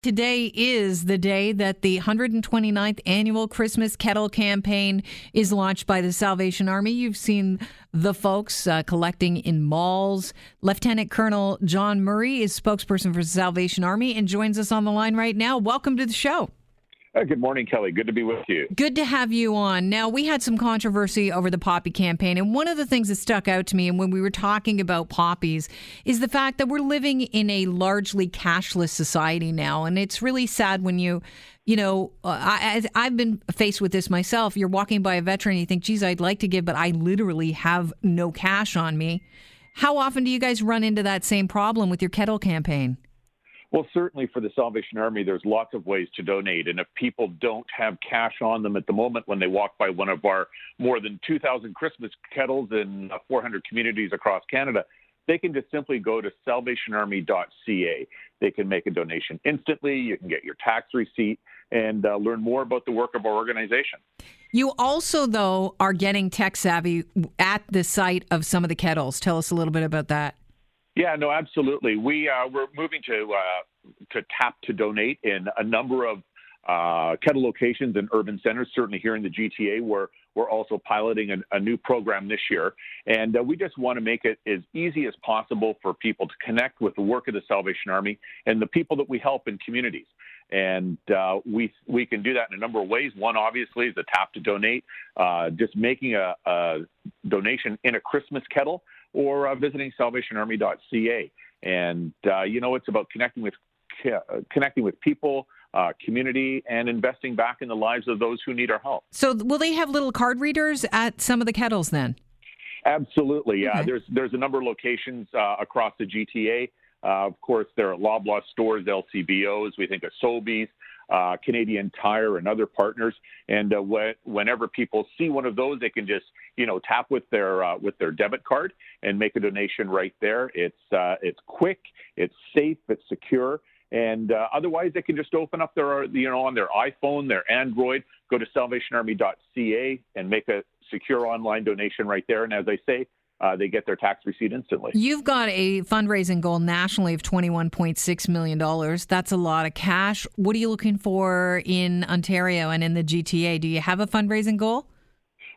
Today is the day that the 129th annual Christmas Kettle campaign is launched by the Salvation Army. You've seen the folks uh, collecting in malls. Lieutenant Colonel John Murray is spokesperson for the Salvation Army and joins us on the line right now. Welcome to the show. Good morning, Kelly. Good to be with you. Good to have you on. Now, we had some controversy over the poppy campaign, and one of the things that stuck out to me, and when we were talking about poppies, is the fact that we're living in a largely cashless society now, and it's really sad when you. You know, uh, I, I've been faced with this myself. You're walking by a veteran, and you think, geez, I'd like to give, but I literally have no cash on me. How often do you guys run into that same problem with your kettle campaign? Well, certainly for the Salvation Army, there's lots of ways to donate. And if people don't have cash on them at the moment when they walk by one of our more than 2,000 Christmas kettles in uh, 400 communities across Canada, they can just simply go to salvationarmy.ca. They can make a donation instantly. You can get your tax receipt and uh, learn more about the work of our organization. You also, though, are getting tech savvy at the site of some of the kettles. Tell us a little bit about that. Yeah, no, absolutely. We uh, we're moving to uh, to tap to donate in a number of uh, kettle locations in urban centers. Certainly here in the GTA, where we're also piloting a, a new program this year, and uh, we just want to make it as easy as possible for people to connect with the work of the Salvation Army and the people that we help in communities. And uh, we we can do that in a number of ways. One, obviously, is a tap to donate. Uh, just making a, a donation in a Christmas kettle or uh, visiting salvationarmy.ca. And uh, you know, it's about connecting with connecting with people. Uh, community and investing back in the lives of those who need our help. So, will they have little card readers at some of the kettles then? Absolutely. Yeah, okay. there's there's a number of locations uh, across the GTA. Uh, of course, there are Loblaw stores, LCBOs. We think of Sobeys uh, Canadian Tire, and other partners. And uh, wh- whenever people see one of those, they can just you know tap with their uh, with their debit card and make a donation right there. It's uh, it's quick, it's safe, it's secure. And uh, otherwise, they can just open up their, you know, on their iPhone, their Android, go to salvationarmy.ca and make a secure online donation right there. And as I say, uh, they get their tax receipt instantly. You've got a fundraising goal nationally of $21.6 million. That's a lot of cash. What are you looking for in Ontario and in the GTA? Do you have a fundraising goal?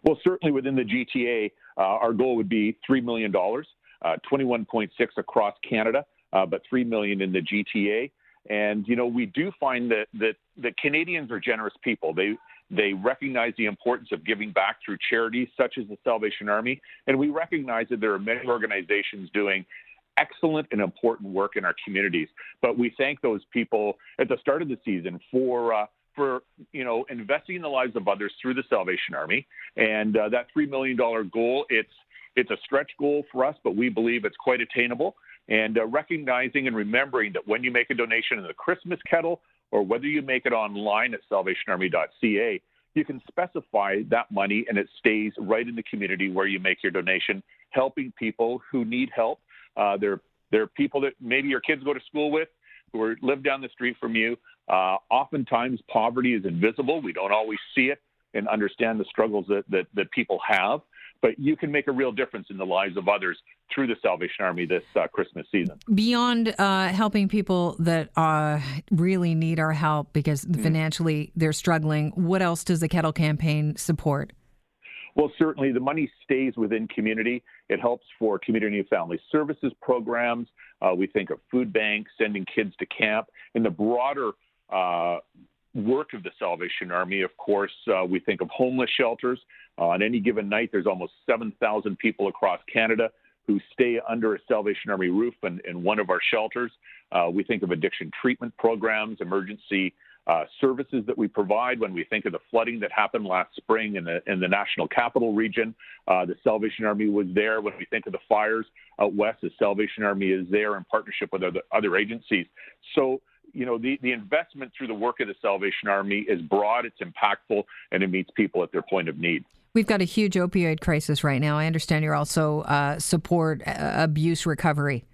Well, certainly within the GTA, uh, our goal would be $3 million, uh, 21.6 across Canada, uh, but 3 million in the GTA. And, you know, we do find that, that, that Canadians are generous people. They, they recognize the importance of giving back through charities such as the Salvation Army. And we recognize that there are many organizations doing excellent and important work in our communities. But we thank those people at the start of the season for. Uh, for you know investing in the lives of others through the Salvation Army, and uh, that three million dollar goal it's it's a stretch goal for us, but we believe it's quite attainable. And uh, recognizing and remembering that when you make a donation in the Christmas kettle or whether you make it online at salvationarmy.ca, you can specify that money and it stays right in the community where you make your donation, helping people who need help. Uh, there, there are people that maybe your kids go to school with who are, live down the street from you. Uh, oftentimes, poverty is invisible. We don't always see it and understand the struggles that, that, that people have but you can make a real difference in the lives of others through the Salvation Army this uh, Christmas season. Beyond uh, helping people that uh, really need our help because mm-hmm. financially they're struggling, what else does the Kettle Campaign support? Well, certainly the money stays within community. It helps for community and family services programs. Uh, we think of food banks, sending kids to camp, and the broader uh, work of the Salvation Army, of course, uh, we think of homeless shelters. Uh, on any given night, there's almost 7,000 people across Canada who stay under a Salvation Army roof in, in one of our shelters. Uh, we think of addiction treatment programs, emergency uh, services that we provide. When we think of the flooding that happened last spring in the in the National Capital Region, uh, the Salvation Army was there. When we think of the fires out west, the Salvation Army is there in partnership with other, other agencies. So you know, the, the investment through the work of the Salvation Army is broad, it's impactful, and it meets people at their point of need. We've got a huge opioid crisis right now. I understand you're also uh, support uh, abuse recovery.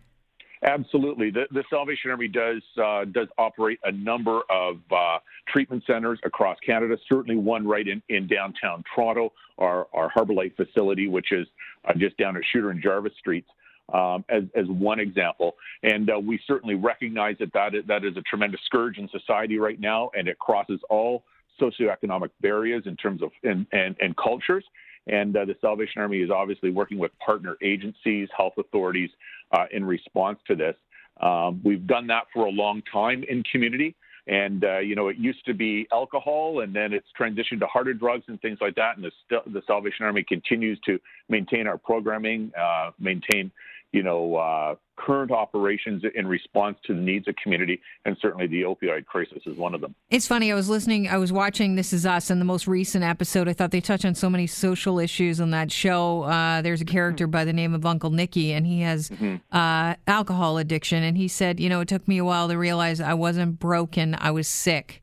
Absolutely, the, the Salvation Army does uh, does operate a number of uh, treatment centers across Canada. Certainly, one right in, in downtown Toronto, our our Harbour Light facility, which is uh, just down at Shuter and Jarvis Streets. Um, as, as one example. And uh, we certainly recognize that that is, that is a tremendous scourge in society right now, and it crosses all socioeconomic barriers in terms of and, and, and cultures. And uh, the Salvation Army is obviously working with partner agencies, health authorities uh, in response to this. Um, we've done that for a long time in community. And, uh, you know, it used to be alcohol and then it's transitioned to harder drugs and things like that. And the, the Salvation Army continues to maintain our programming, uh, maintain you know, uh, current operations in response to the needs of community, and certainly the opioid crisis is one of them. It's funny. I was listening. I was watching This Is Us, and the most recent episode. I thought they touch on so many social issues on that show. Uh, there's a character mm-hmm. by the name of Uncle Nicky, and he has mm-hmm. uh, alcohol addiction. And he said, you know, it took me a while to realize I wasn't broken. I was sick.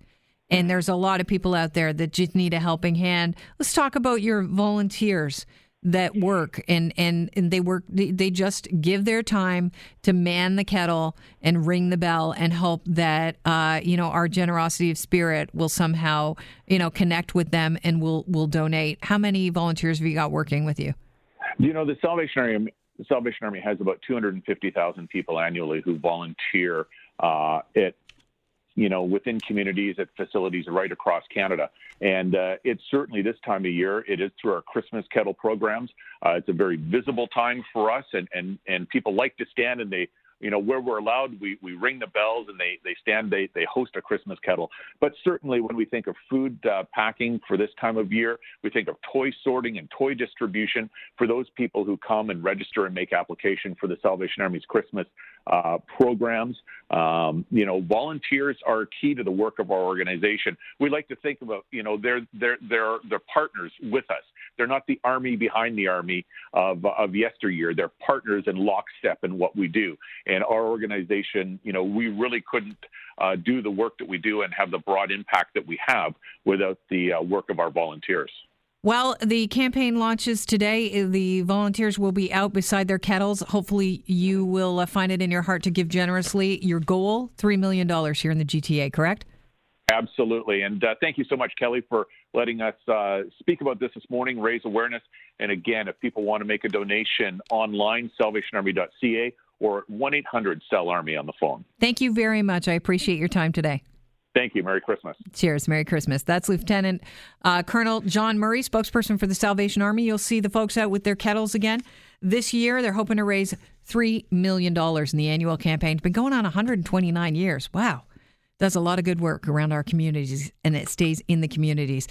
And mm-hmm. there's a lot of people out there that just need a helping hand. Let's talk about your volunteers that work and, and, and they work they just give their time to man the kettle and ring the bell and hope that uh, you know our generosity of spirit will somehow you know connect with them and will will donate. How many volunteers have you got working with you? You know the salvation army the salvation army has about 250000 people annually who volunteer uh, at you know, within communities at facilities right across Canada. And uh, it's certainly this time of year, it is through our Christmas kettle programs. Uh, it's a very visible time for us, and, and, and people like to stand and they you know, where we're allowed, we, we ring the bells and they, they stand, they, they host a Christmas kettle. But certainly when we think of food uh, packing for this time of year, we think of toy sorting and toy distribution for those people who come and register and make application for the Salvation Army's Christmas uh, programs. Um, you know, volunteers are key to the work of our organization. We like to think about, you know, they're, they're, they're, they're partners with us. They're not the army behind the army of, of yesteryear. They're partners in lockstep in what we do. And our organization, you know, we really couldn't uh, do the work that we do and have the broad impact that we have without the uh, work of our volunteers. Well, the campaign launches today. The volunteers will be out beside their kettles. Hopefully, you will uh, find it in your heart to give generously. Your goal $3 million here in the GTA, correct? Absolutely. And uh, thank you so much, Kelly, for letting us uh, speak about this this morning, raise awareness. And again, if people want to make a donation online, salvationarmy.ca or 1 800 SAL ARMY on the phone. Thank you very much. I appreciate your time today. Thank you. Merry Christmas. Cheers. Merry Christmas. That's Lieutenant uh, Colonel John Murray, spokesperson for the Salvation Army. You'll see the folks out with their kettles again. This year, they're hoping to raise $3 million in the annual campaign. It's been going on 129 years. Wow does a lot of good work around our communities and it stays in the communities.